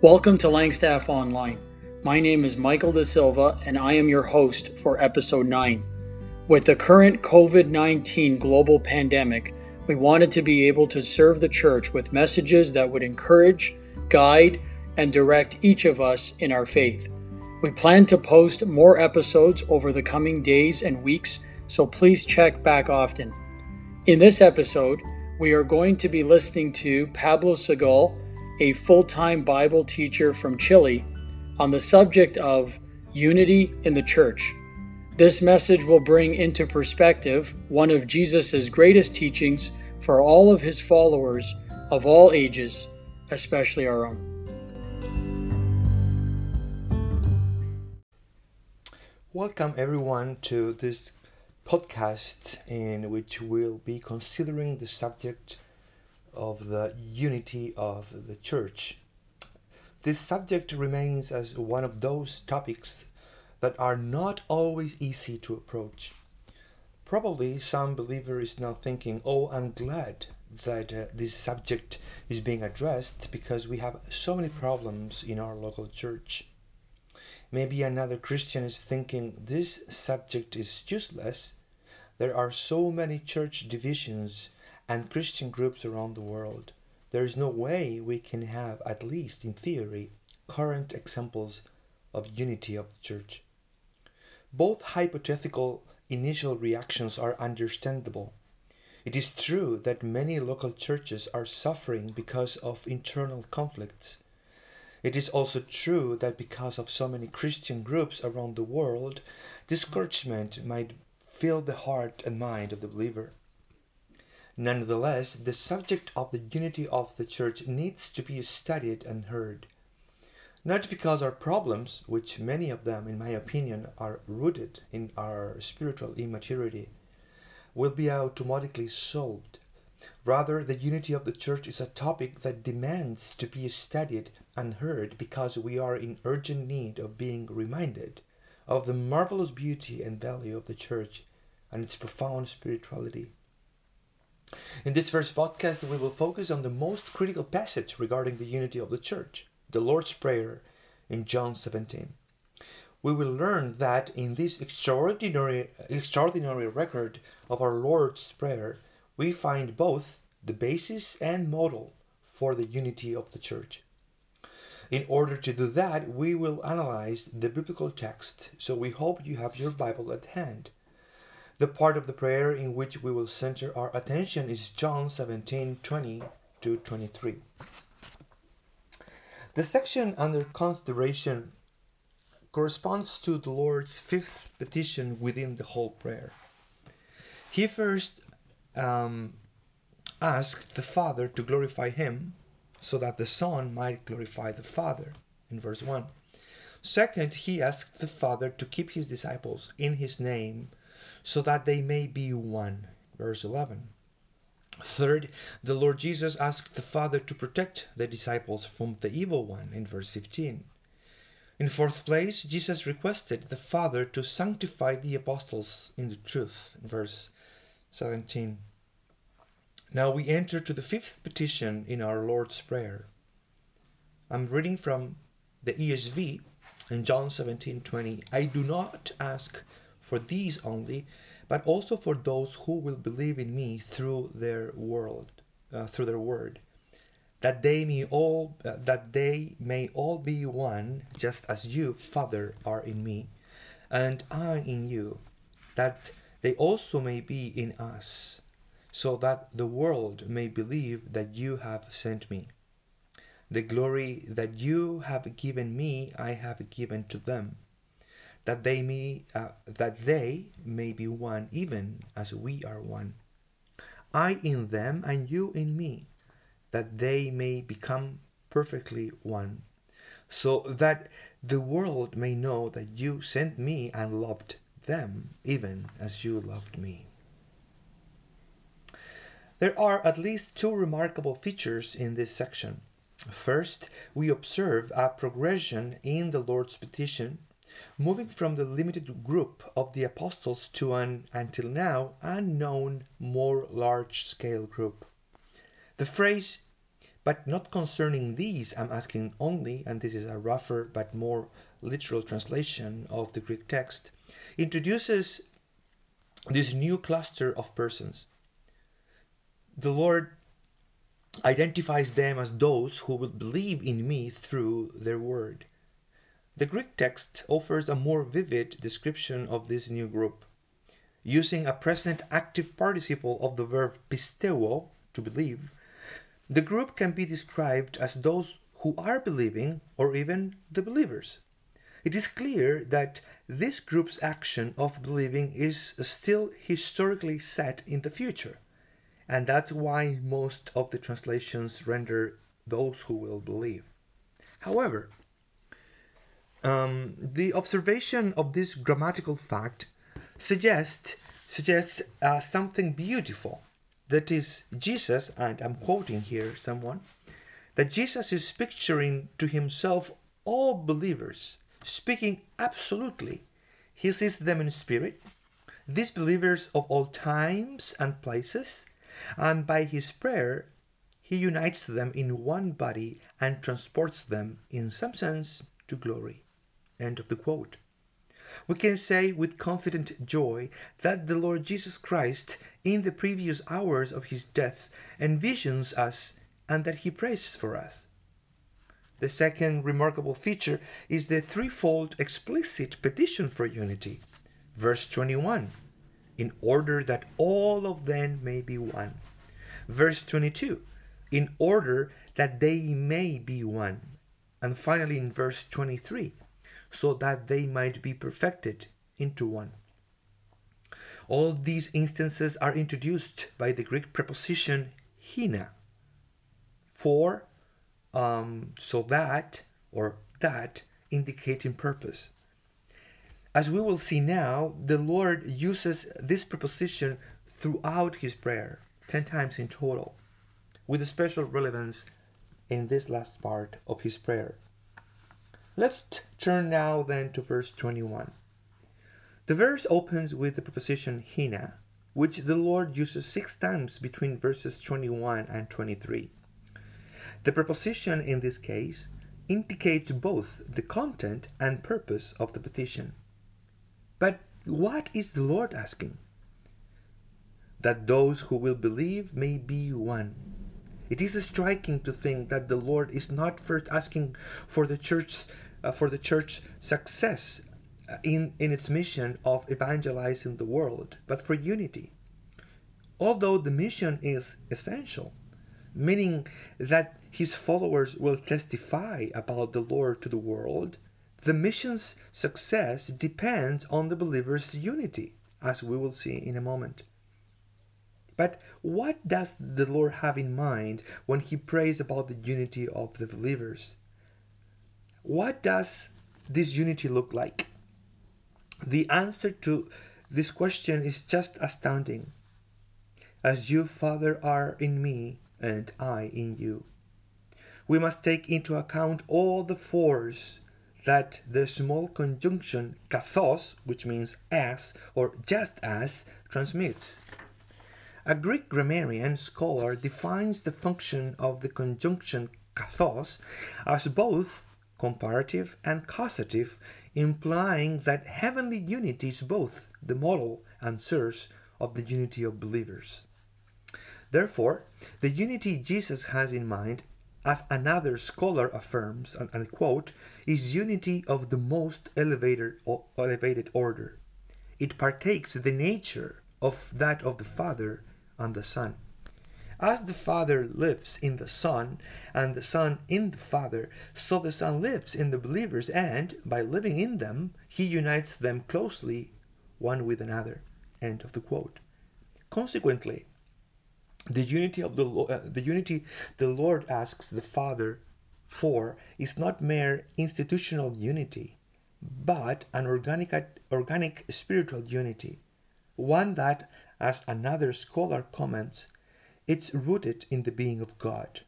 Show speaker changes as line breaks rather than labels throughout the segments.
Welcome to Langstaff Online. My name is Michael Da Silva, and I am your host for episode 9. With the current COVID 19 global pandemic, we wanted to be able to serve the church with messages that would encourage, guide, and direct each of us in our faith. We plan to post more episodes over the coming days and weeks, so please check back often. In this episode, we are going to be listening to Pablo Segal, a full time Bible teacher from Chile, on the subject of unity in the church. This message will bring into perspective one of Jesus' greatest teachings for all of his followers of all ages, especially our own.
Welcome, everyone, to this podcast in which we'll be considering the subject of the unity of the church. This subject remains as one of those topics that are not always easy to approach. Probably some believer is now thinking, oh, I'm glad that uh, this subject is being addressed because we have so many problems in our local church. Maybe another Christian is thinking this subject is useless. There are so many church divisions and Christian groups around the world. There is no way we can have, at least in theory, current examples of unity of the church. Both hypothetical initial reactions are understandable. It is true that many local churches are suffering because of internal conflicts. It is also true that because of so many Christian groups around the world, discouragement might fill the heart and mind of the believer. Nonetheless, the subject of the unity of the church needs to be studied and heard. Not because our problems, which many of them, in my opinion, are rooted in our spiritual immaturity, will be automatically solved. Rather, the unity of the church is a topic that demands to be studied and heard because we are in urgent need of being reminded of the marvelous beauty and value of the church and its profound spirituality. In this first podcast, we will focus on the most critical passage regarding the unity of the church, the Lord's Prayer in John 17. We will learn that in this extraordinary, extraordinary record of our Lord's Prayer, we find both the basis and model for the unity of the church. In order to do that, we will analyze the biblical text, so we hope you have your Bible at hand. The part of the prayer in which we will center our attention is John 17 20 to 23. The section under consideration corresponds to the Lord's fifth petition within the whole prayer. He first um, asked the Father to glorify Him so that the Son might glorify the Father in verse 1. Second, he asked the Father to keep His disciples in His name so that they may be one. Verse 11. Third, the Lord Jesus asked the Father to protect the disciples from the evil one in verse 15. In fourth place, Jesus requested the Father to sanctify the apostles in the truth in verse 17. Now we enter to the fifth petition in our Lord's Prayer. I'm reading from the ESV in John 17:20. I do not ask for these only, but also for those who will believe in me through their world, uh, through their word, that they may all uh, that they may all be one, just as you, Father, are in me, and I in you, that they also may be in us, so that the world may believe that you have sent me. The glory that you have given me, I have given to them that they may uh, that they may be one even as we are one. I in them and you in me that they may become perfectly one. So that the world may know that you sent me and loved them even as you loved me. There are at least two remarkable features in this section. First we observe a progression in the lord's petition moving from the limited group of the apostles to an, until now, unknown, more large scale group. The phrase, But not concerning these, I'm asking only, and this is a rougher but more literal translation of the Greek text, introduces this new cluster of persons. The Lord identifies them as those who will believe in me through their word. The Greek text offers a more vivid description of this new group. Using a present active participle of the verb pisteuo, to believe, the group can be described as those who are believing or even the believers. It is clear that this group's action of believing is still historically set in the future, and that's why most of the translations render those who will believe. However, um, the observation of this grammatical fact suggests suggests uh, something beautiful. That is, Jesus, and I'm quoting here someone, that Jesus is picturing to himself all believers, speaking absolutely. He sees them in spirit, these believers of all times and places, and by his prayer, he unites them in one body and transports them, in some sense, to glory. End of the quote. We can say with confident joy that the Lord Jesus Christ, in the previous hours of his death, envisions us and that he prays for us. The second remarkable feature is the threefold explicit petition for unity. Verse 21 in order that all of them may be one. Verse 22 in order that they may be one. And finally, in verse 23 so that they might be perfected into one. All these instances are introduced by the Greek preposition hina, for, um, so that, or that, indicating purpose. As we will see now, the Lord uses this preposition throughout his prayer, 10 times in total, with a special relevance in this last part of his prayer. Let's turn now then to verse 21. The verse opens with the preposition hina, which the Lord uses six times between verses 21 and 23. The preposition in this case indicates both the content and purpose of the petition. But what is the Lord asking? That those who will believe may be one. It is striking to think that the Lord is not first asking for the church's uh, for the church success uh, in, in its mission of evangelizing the world, but for unity. Although the mission is essential, meaning that his followers will testify about the Lord to the world, the mission's success depends on the believer's unity, as we will see in a moment. But what does the Lord have in mind when he prays about the unity of the believers? What does this unity look like? The answer to this question is just astounding. As you, Father, are in me and I in you. We must take into account all the force that the small conjunction kathos, which means as or just as, transmits. A Greek grammarian scholar defines the function of the conjunction kathos as both comparative and causative, implying that heavenly unity is both the model and source of the unity of believers. Therefore, the unity Jesus has in mind, as another scholar affirms, and, and quote, is unity of the most elevated, elevated order. It partakes the nature of that of the Father and the Son. As the Father lives in the Son, and the Son in the Father, so the Son lives in the believers, and by living in them, he unites them closely one with another. End of the quote. Consequently, the unity of the uh, the unity the Lord asks the Father for is not mere institutional unity, but an organic organic spiritual unity, one that, as another scholar comments, it's rooted in the being of God.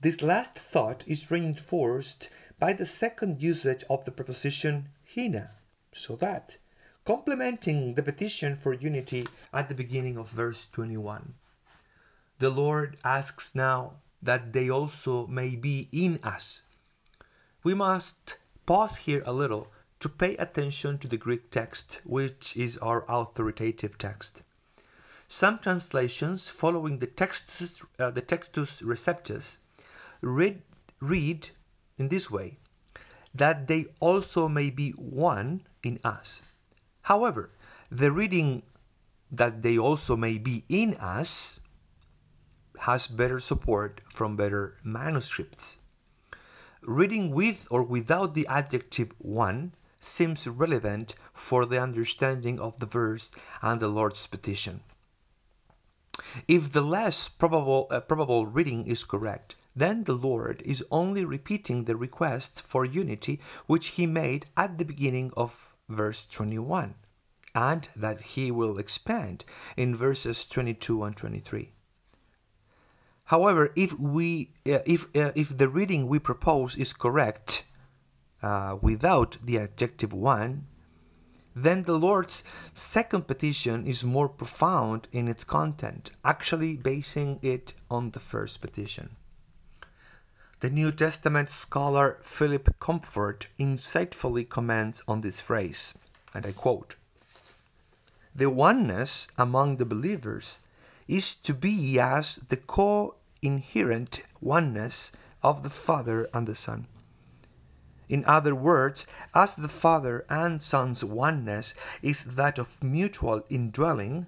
This last thought is reinforced by the second usage of the preposition hina, so that, complementing the petition for unity at the beginning of verse 21. The Lord asks now that they also may be in us. We must pause here a little to pay attention to the Greek text, which is our authoritative text. Some translations, following the Textus, uh, the Textus Receptus, read, read in this way that they also may be one in us. However, the reading that they also may be in us has better support from better manuscripts. Reading with or without the adjective one seems relevant for the understanding of the verse and the Lord's petition. If the less probable, uh, probable reading is correct, then the Lord is only repeating the request for unity which he made at the beginning of verse 21, and that he will expand in verses 22 and 23. However, if we uh, if uh, if the reading we propose is correct uh, without the adjective one, then the Lord's second petition is more profound in its content, actually basing it on the first petition. The New Testament scholar Philip Comfort insightfully comments on this phrase, and I quote The oneness among the believers is to be as the co inherent oneness of the Father and the Son. In other words, as the Father and Son's oneness is that of mutual indwelling,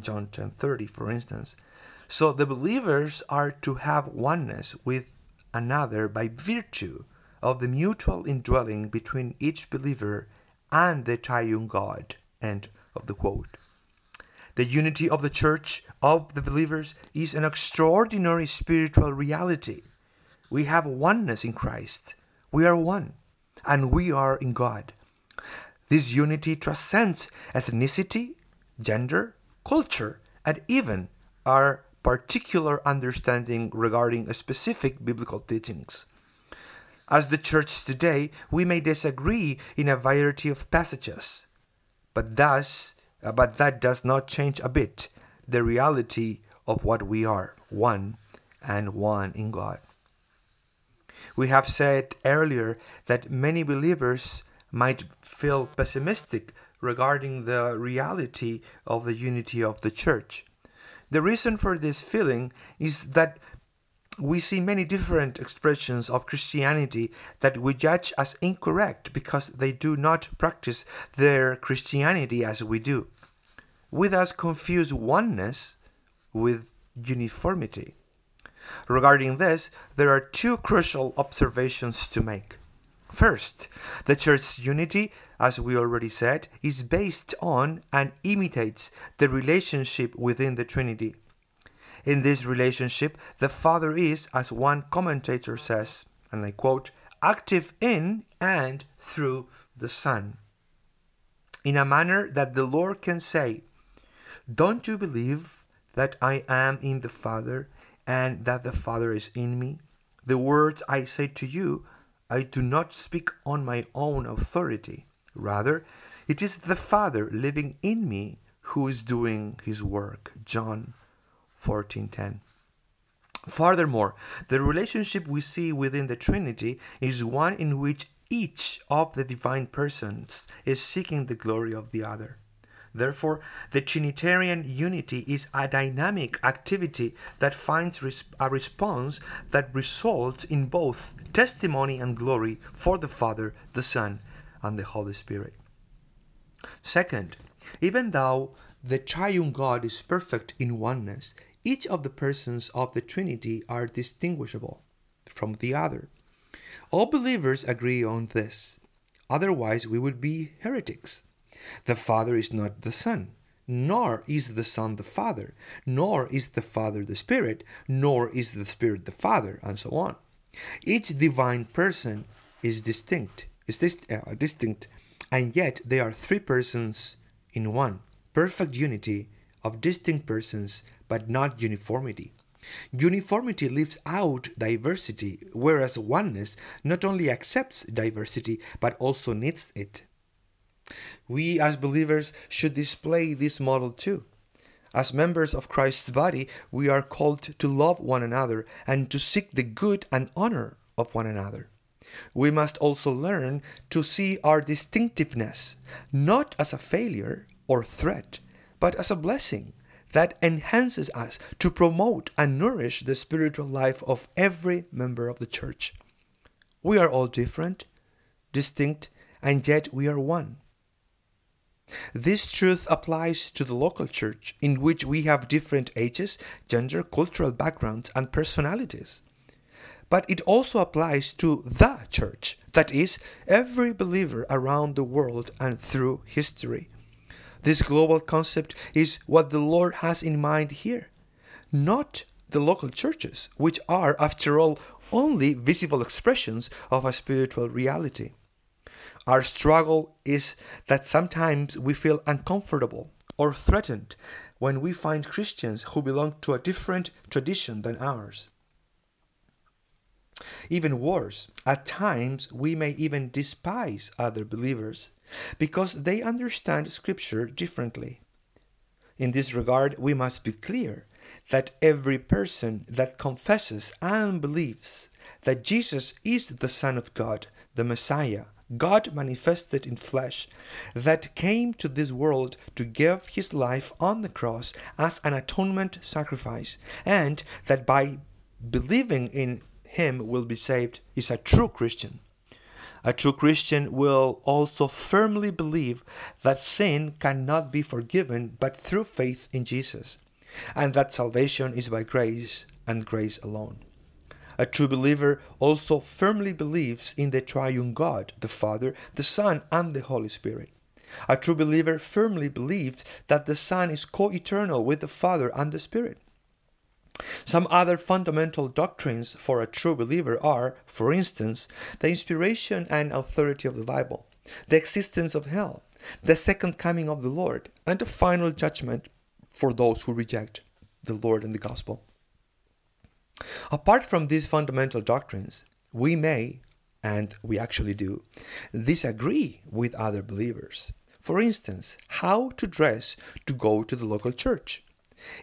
John 10:30 for instance, so the believers are to have oneness with another by virtue of the mutual indwelling between each believer and the triune God. End of the quote. The unity of the church of the believers is an extraordinary spiritual reality. We have oneness in Christ. We are one, and we are in God. This unity transcends ethnicity, gender, culture, and even our particular understanding regarding specific biblical teachings. As the church today, we may disagree in a variety of passages, but thus uh, but that does not change a bit the reality of what we are one and one in God. We have said earlier that many believers might feel pessimistic regarding the reality of the unity of the church. The reason for this feeling is that we see many different expressions of Christianity that we judge as incorrect because they do not practice their Christianity as we do. We thus confuse oneness with uniformity. Regarding this, there are two crucial observations to make. First, the church's unity, as we already said, is based on and imitates the relationship within the Trinity. In this relationship, the Father is, as one commentator says, and I quote, active in and through the Son. In a manner that the Lord can say, Don't you believe that I am in the Father and that the Father is in me? The words I say to you, I do not speak on my own authority. Rather, it is the Father living in me who is doing his work. John 14:10. Furthermore, the relationship we see within the Trinity is one in which each of the divine persons is seeking the glory of the other. Therefore, the Trinitarian unity is a dynamic activity that finds a response that results in both testimony and glory for the Father, the Son, and the Holy Spirit. Second, even though the triune God is perfect in oneness, each of the persons of the Trinity are distinguishable from the other. All believers agree on this. Otherwise, we would be heretics. The Father is not the Son, nor is the Son the Father, nor is the Father the Spirit, nor is the Spirit the Father, and so on. Each divine person is distinct, is dist- uh, distinct, and yet they are three persons in one. Perfect unity of distinct persons but not uniformity. Uniformity leaves out diversity, whereas oneness not only accepts diversity but also needs it. We as believers should display this model too. As members of Christ's body, we are called to love one another and to seek the good and honor of one another. We must also learn to see our distinctiveness not as a failure or threat, but as a blessing that enhances us to promote and nourish the spiritual life of every member of the church. We are all different, distinct, and yet we are one. This truth applies to the local church, in which we have different ages, gender, cultural backgrounds, and personalities. But it also applies to the church, that is, every believer around the world and through history. This global concept is what the Lord has in mind here, not the local churches, which are, after all, only visible expressions of a spiritual reality. Our struggle is that sometimes we feel uncomfortable or threatened when we find Christians who belong to a different tradition than ours. Even worse, at times we may even despise other believers because they understand Scripture differently. In this regard, we must be clear that every person that confesses and believes that Jesus is the Son of God, the Messiah, God manifested in flesh, that came to this world to give his life on the cross as an atonement sacrifice, and that by believing in him will be saved, is a true Christian. A true Christian will also firmly believe that sin cannot be forgiven but through faith in Jesus, and that salvation is by grace and grace alone. A true believer also firmly believes in the triune God, the Father, the Son, and the Holy Spirit. A true believer firmly believes that the Son is co eternal with the Father and the Spirit. Some other fundamental doctrines for a true believer are, for instance, the inspiration and authority of the Bible, the existence of hell, the second coming of the Lord, and the final judgment for those who reject the Lord and the gospel. Apart from these fundamental doctrines, we may, and we actually do, disagree with other believers. For instance, how to dress to go to the local church.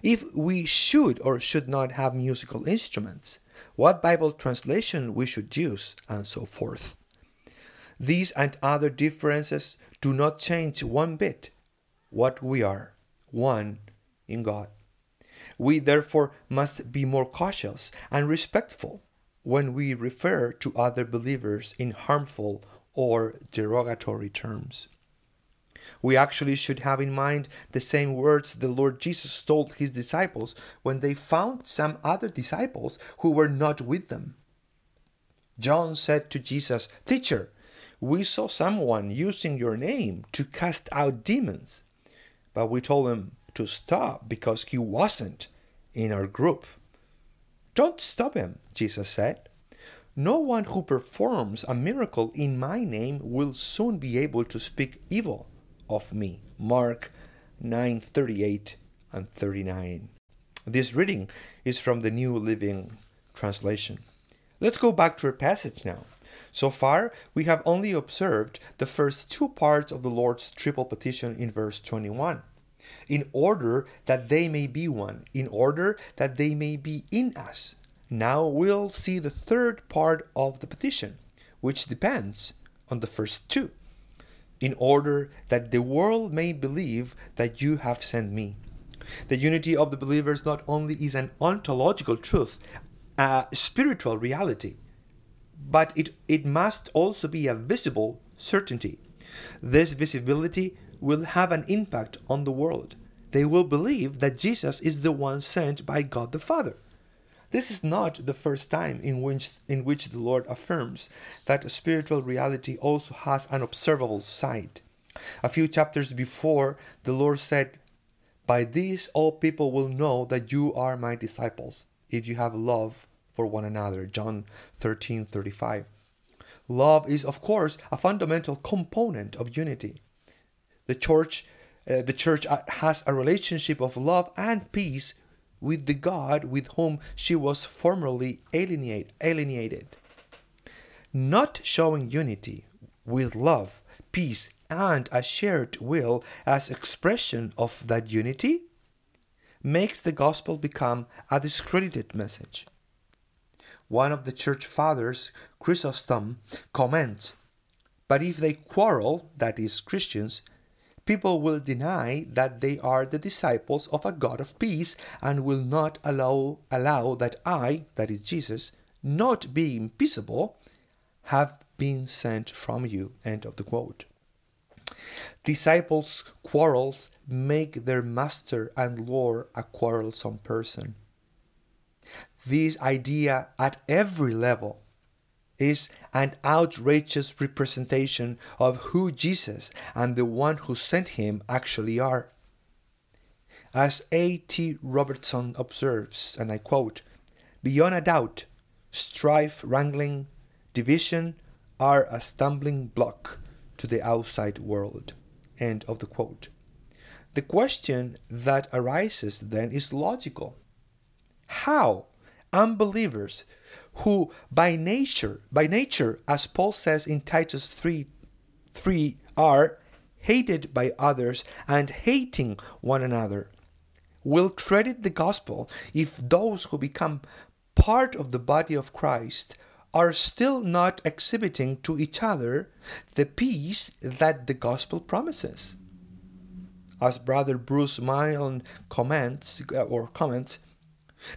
If we should or should not have musical instruments, what Bible translation we should use, and so forth. These and other differences do not change one bit what we are, one in God. We therefore must be more cautious and respectful when we refer to other believers in harmful or derogatory terms. We actually should have in mind the same words the Lord Jesus told his disciples when they found some other disciples who were not with them. John said to Jesus, Teacher, we saw someone using your name to cast out demons. But we told him, to stop because he wasn't in our group. Don't stop him, Jesus said. No one who performs a miracle in my name will soon be able to speak evil of me. Mark 9:38 and 39. This reading is from the New Living Translation. Let's go back to our passage now. So far, we have only observed the first two parts of the Lord's triple petition in verse 21 in order that they may be one, in order that they may be in us. Now we'll see the third part of the petition, which depends on the first two. In order that the world may believe that you have sent me. The unity of the believers not only is an ontological truth, a spiritual reality, but it, it must also be a visible certainty. This visibility will have an impact on the world. They will believe that Jesus is the one sent by God the Father. This is not the first time in which, in which the Lord affirms that spiritual reality also has an observable side. A few chapters before, the Lord said, By this all people will know that you are my disciples, if you have love for one another. John 13 35. Love is, of course, a fundamental component of unity. The church, uh, the church has a relationship of love and peace with the God with whom she was formerly alienate, alienated. Not showing unity with love, peace, and a shared will as expression of that unity makes the gospel become a discredited message. One of the church fathers, Chrysostom, comments But if they quarrel, that is, Christians, people will deny that they are the disciples of a God of peace and will not allow, allow that I, that is Jesus, not being peaceable, have been sent from you. End of the quote. Disciples' quarrels make their master and Lord a quarrelsome person. This idea at every level is an outrageous representation of who Jesus and the one who sent him actually are. As A.T. Robertson observes, and I quote, Beyond a doubt, strife, wrangling, division are a stumbling block to the outside world. End of the quote. The question that arises then is logical. How unbelievers who by nature, by nature, as Paul says in Titus 3, 3 are hated by others and hating one another, will credit the gospel if those who become part of the body of Christ are still not exhibiting to each other the peace that the gospel promises. As Brother Bruce Milne comments or comments,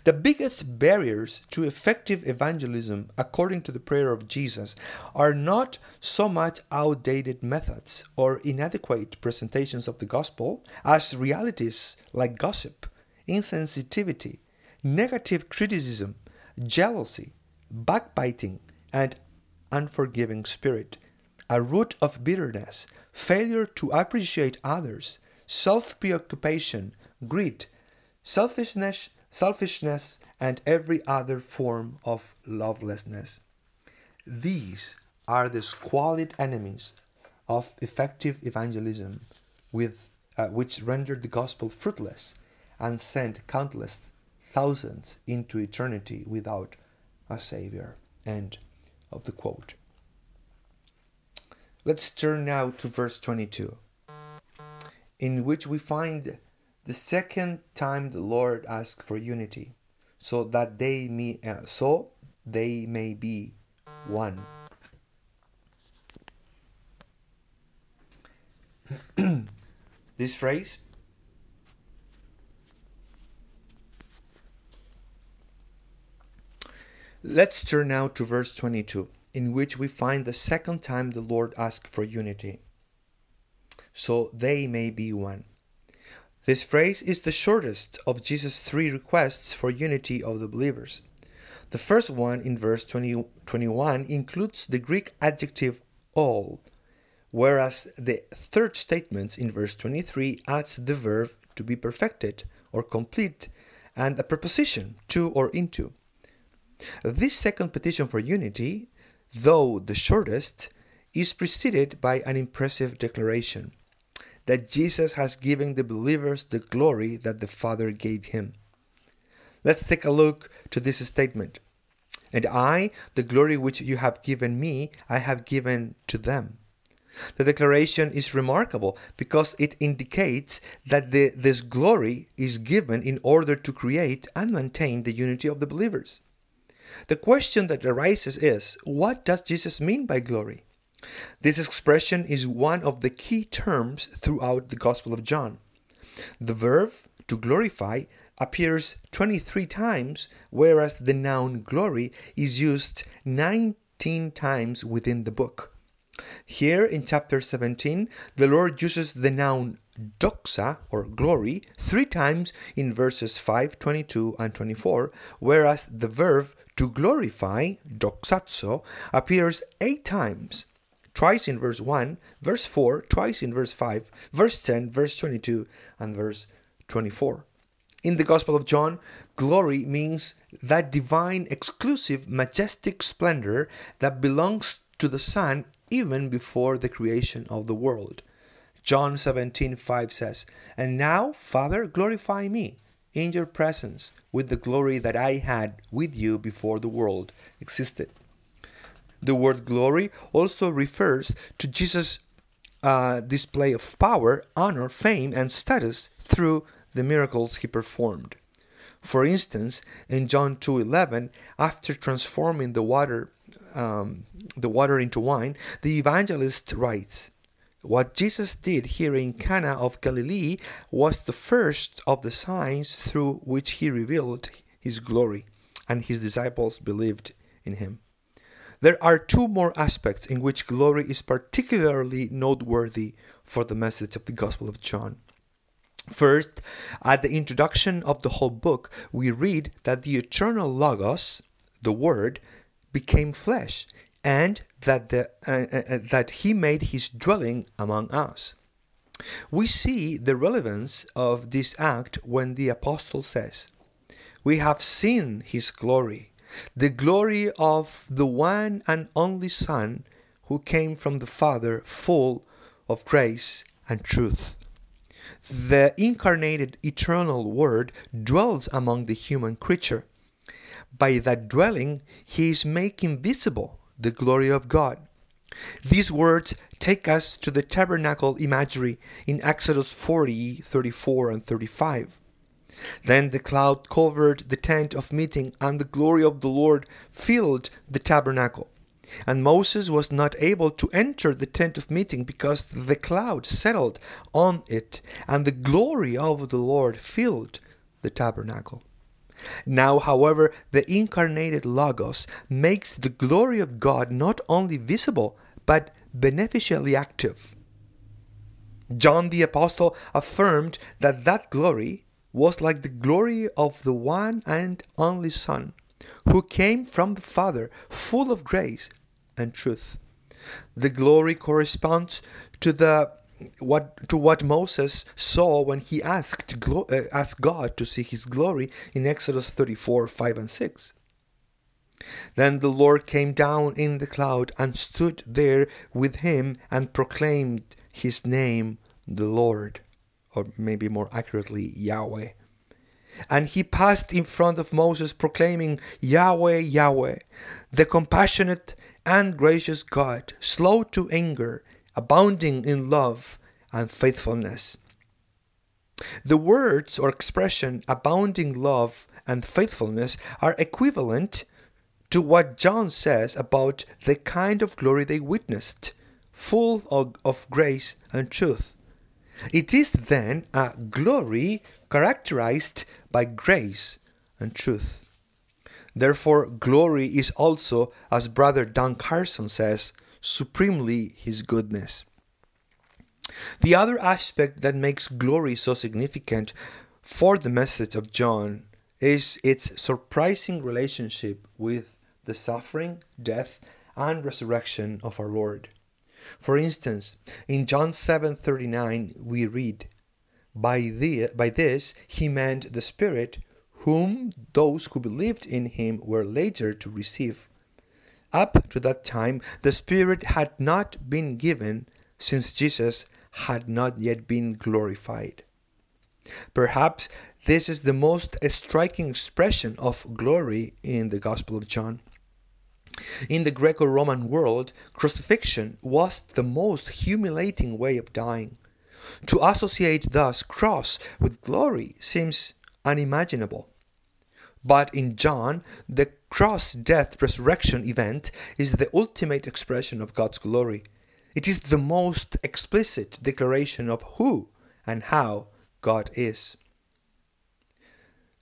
the biggest barriers to effective evangelism, according to the prayer of Jesus, are not so much outdated methods or inadequate presentations of the gospel as realities like gossip, insensitivity, negative criticism, jealousy, backbiting, and unforgiving spirit, a root of bitterness, failure to appreciate others, self preoccupation, greed, selfishness selfishness, and every other form of lovelessness. These are the squalid enemies of effective evangelism, with, uh, which rendered the gospel fruitless and sent countless thousands into eternity without a Savior. End of the quote. Let's turn now to verse 22, in which we find the second time the Lord asked for unity, so that they may uh, so they may be one. this phrase Let's turn now to verse 22, in which we find the second time the Lord asked for unity. So they may be one. This phrase is the shortest of Jesus' three requests for unity of the believers. The first one in verse 20, 21 includes the Greek adjective all, whereas the third statement in verse 23 adds the verb to be perfected or complete and a preposition to or into. This second petition for unity, though the shortest, is preceded by an impressive declaration that Jesus has given the believers the glory that the Father gave him. Let's take a look to this statement. And I, the glory which you have given me, I have given to them. The declaration is remarkable because it indicates that the, this glory is given in order to create and maintain the unity of the believers. The question that arises is what does Jesus mean by glory? This expression is one of the key terms throughout the Gospel of John. The verb to glorify appears 23 times, whereas the noun glory is used 19 times within the book. Here in chapter 17, the Lord uses the noun doxa or glory three times in verses 5, 22, and 24, whereas the verb to glorify, doxazo, appears eight times twice in verse 1, verse 4, twice in verse 5, verse 10, verse 22, and verse 24. In the Gospel of John, glory means that divine, exclusive, majestic splendor that belongs to the Son even before the creation of the world. John 17 5 says, And now, Father, glorify me in your presence with the glory that I had with you before the world existed. The word glory also refers to Jesus' uh, display of power, honor, fame, and status through the miracles he performed. For instance, in John 2:11, after transforming the water um, the water into wine, the evangelist writes, what Jesus did here in Cana of Galilee was the first of the signs through which he revealed his glory, and his disciples believed in him. There are two more aspects in which glory is particularly noteworthy for the message of the Gospel of John. First, at the introduction of the whole book, we read that the eternal Logos, the Word, became flesh and that, the, uh, uh, uh, that he made his dwelling among us. We see the relevance of this act when the apostle says, We have seen his glory, the glory of the one and only Son who came from the Father, full of grace and truth. The incarnated eternal Word dwells among the human creature. By that dwelling, he is making visible the glory of God. These words take us to the tabernacle imagery in Exodus 40, 34, and 35. Then the cloud covered the tent of meeting, and the glory of the Lord filled the tabernacle. And Moses was not able to enter the tent of meeting because the cloud settled on it, and the glory of the Lord filled the tabernacle. Now, however, the incarnated Logos makes the glory of God not only visible, but beneficially active. John the Apostle affirmed that that glory was like the glory of the one and only Son, who came from the Father, full of grace and truth. The glory corresponds to the what to what Moses saw when he asked uh, asked God to see his glory in Exodus 34 5 and 6. Then the Lord came down in the cloud and stood there with him and proclaimed his name, the Lord, or maybe more accurately, Yahweh. And he passed in front of Moses, proclaiming, Yahweh, Yahweh, the compassionate and gracious God, slow to anger abounding in love and faithfulness. The words or expression abounding love and faithfulness are equivalent to what John says about the kind of glory they witnessed, full of, of grace and truth. It is then a glory characterized by grace and truth. Therefore, glory is also, as Brother Don Carson says, supremely his goodness. The other aspect that makes glory so significant for the message of John is its surprising relationship with the suffering, death, and resurrection of our Lord. For instance, in John 7:39 we read, by, the, by this he meant the Spirit, whom those who believed in him were later to receive. Up to that time, the Spirit had not been given since Jesus had not yet been glorified. Perhaps this is the most striking expression of glory in the Gospel of John. In the Greco Roman world, crucifixion was the most humiliating way of dying. To associate thus cross with glory seems unimaginable. But in John, the cross death resurrection event is the ultimate expression of God's glory. It is the most explicit declaration of who and how God is.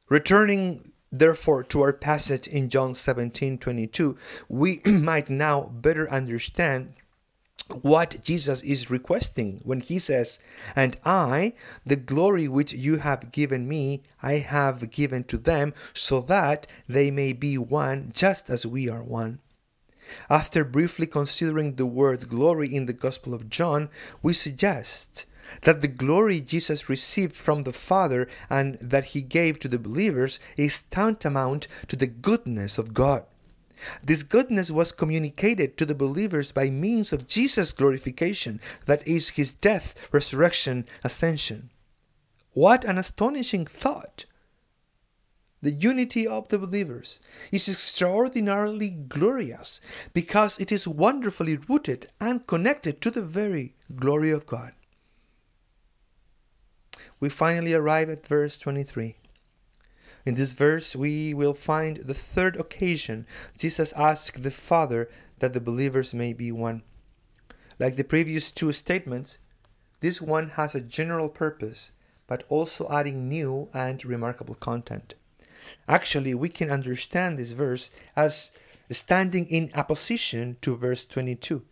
Returning therefore to our passage in John 17:22, we might now better understand what Jesus is requesting when he says, And I, the glory which you have given me, I have given to them, so that they may be one just as we are one. After briefly considering the word glory in the Gospel of John, we suggest that the glory Jesus received from the Father and that he gave to the believers is tantamount to the goodness of God. This goodness was communicated to the believers by means of Jesus' glorification, that is, his death, resurrection, ascension. What an astonishing thought! The unity of the believers is extraordinarily glorious because it is wonderfully rooted and connected to the very glory of God. We finally arrive at verse 23. In this verse, we will find the third occasion Jesus asked the Father that the believers may be one. Like the previous two statements, this one has a general purpose, but also adding new and remarkable content. Actually, we can understand this verse as standing in opposition to verse 22.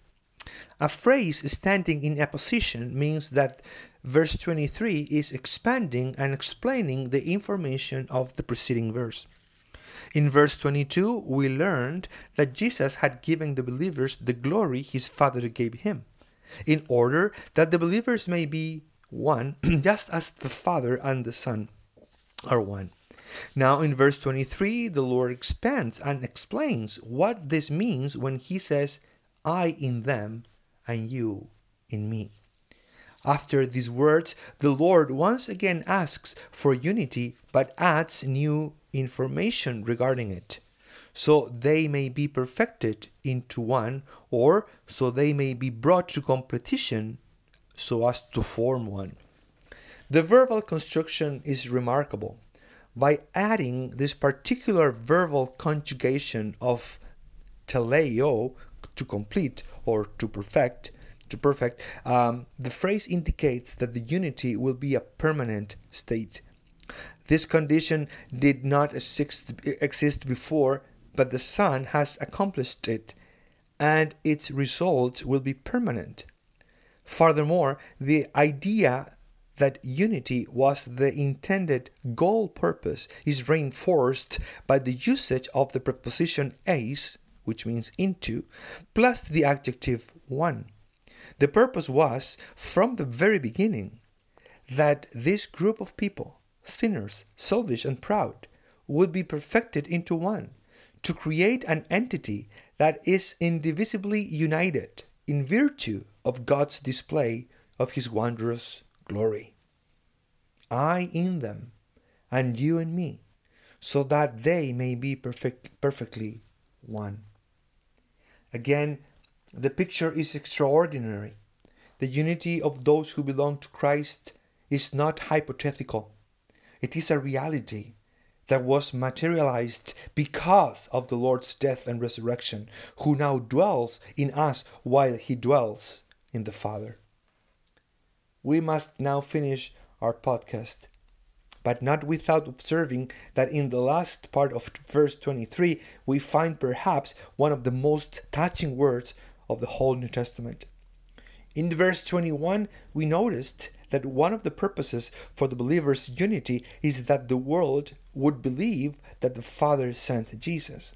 A phrase standing in opposition means that verse 23 is expanding and explaining the information of the preceding verse. In verse 22, we learned that Jesus had given the believers the glory his Father gave him, in order that the believers may be one, just as the Father and the Son are one. Now, in verse 23, the Lord expands and explains what this means when he says, I in them and you in me. After these words, the Lord once again asks for unity but adds new information regarding it. So they may be perfected into one, or so they may be brought to competition so as to form one. The verbal construction is remarkable. By adding this particular verbal conjugation of teleo to complete or to perfect, to perfect, um, the phrase indicates that the unity will be a permanent state. This condition did not exist before, but the Son has accomplished it, and its result will be permanent. Furthermore, the idea that unity was the intended goal purpose is reinforced by the usage of the preposition eis, which means into, plus the adjective one. The purpose was, from the very beginning, that this group of people, sinners, selfish, and proud, would be perfected into one, to create an entity that is indivisibly united in virtue of God's display of His wondrous glory. I in them, and you in me, so that they may be perfect, perfectly one. Again, the picture is extraordinary. The unity of those who belong to Christ is not hypothetical, it is a reality that was materialized because of the Lord's death and resurrection, who now dwells in us while he dwells in the Father. We must now finish our podcast, but not without observing that in the last part of verse 23 we find perhaps one of the most touching words of the whole New Testament. In verse 21, we noticed that one of the purposes for the believer's unity is that the world would believe that the Father sent Jesus.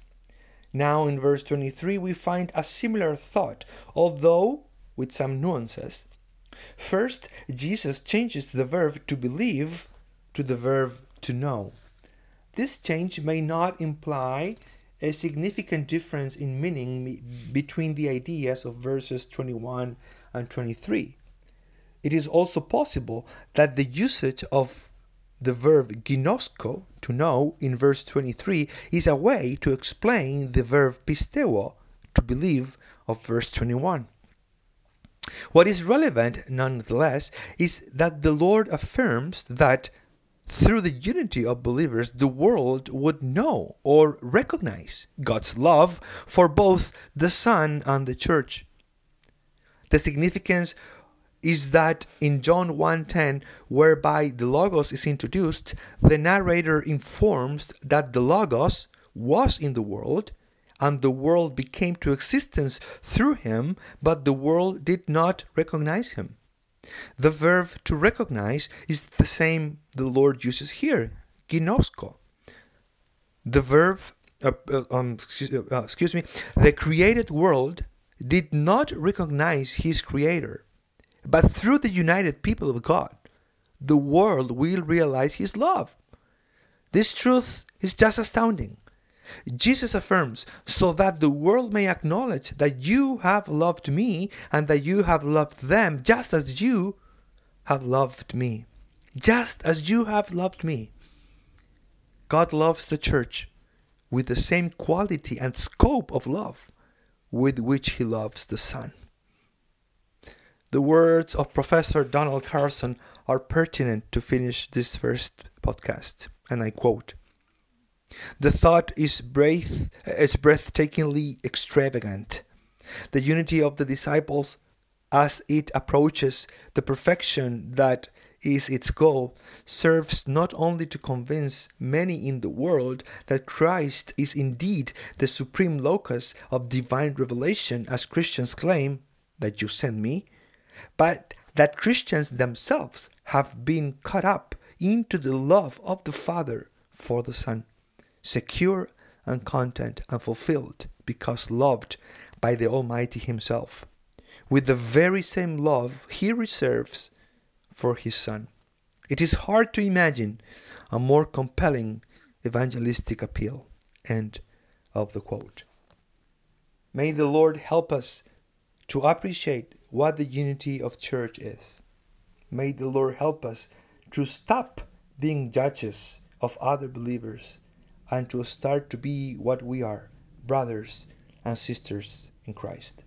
Now, in verse 23, we find a similar thought, although with some nuances. First, Jesus changes the verb to believe to the verb to know. This change may not imply a significant difference in meaning between the ideas of verses 21 and 23. It is also possible that the usage of the verb ginosko, to know, in verse 23 is a way to explain the verb pisteuo, to believe, of verse 21. What is relevant, nonetheless, is that the Lord affirms that through the unity of believers, the world would know or recognize God's love for both the Son and the Church. The significance is that in John 1:10 whereby the logos is introduced the narrator informs that the logos was in the world and the world became to existence through him but the world did not recognize him the verb to recognize is the same the Lord uses here ginosko the verb uh, uh, um, excuse, uh, excuse me the created world did not recognize his creator but through the united people of God, the world will realize His love. This truth is just astounding. Jesus affirms, so that the world may acknowledge that you have loved me and that you have loved them just as you have loved me. Just as you have loved me. God loves the church with the same quality and scope of love with which He loves the Son. the words of Professor Donald Carson are pertinent to finish this first podcast, and I quote The thought is, breath, is breathtakingly extravagant. The unity of the disciples as it approaches the perfection that is its goal, serves not only to convince many in the world that Christ is indeed the supreme locus of divine revelation, as Christians claim that you send me, but that Christians themselves have been caught up into the love of the Father for the Son, secure and content and fulfilled because loved by the Almighty Himself, with the very same love He reserves for His Son. It is hard to imagine a more compelling evangelistic appeal. End of the quote. May the Lord help us to appreciate what the unity of church is. May the Lord help us to stop being judges of other believers and to start to be what we are brothers and sisters in Christ.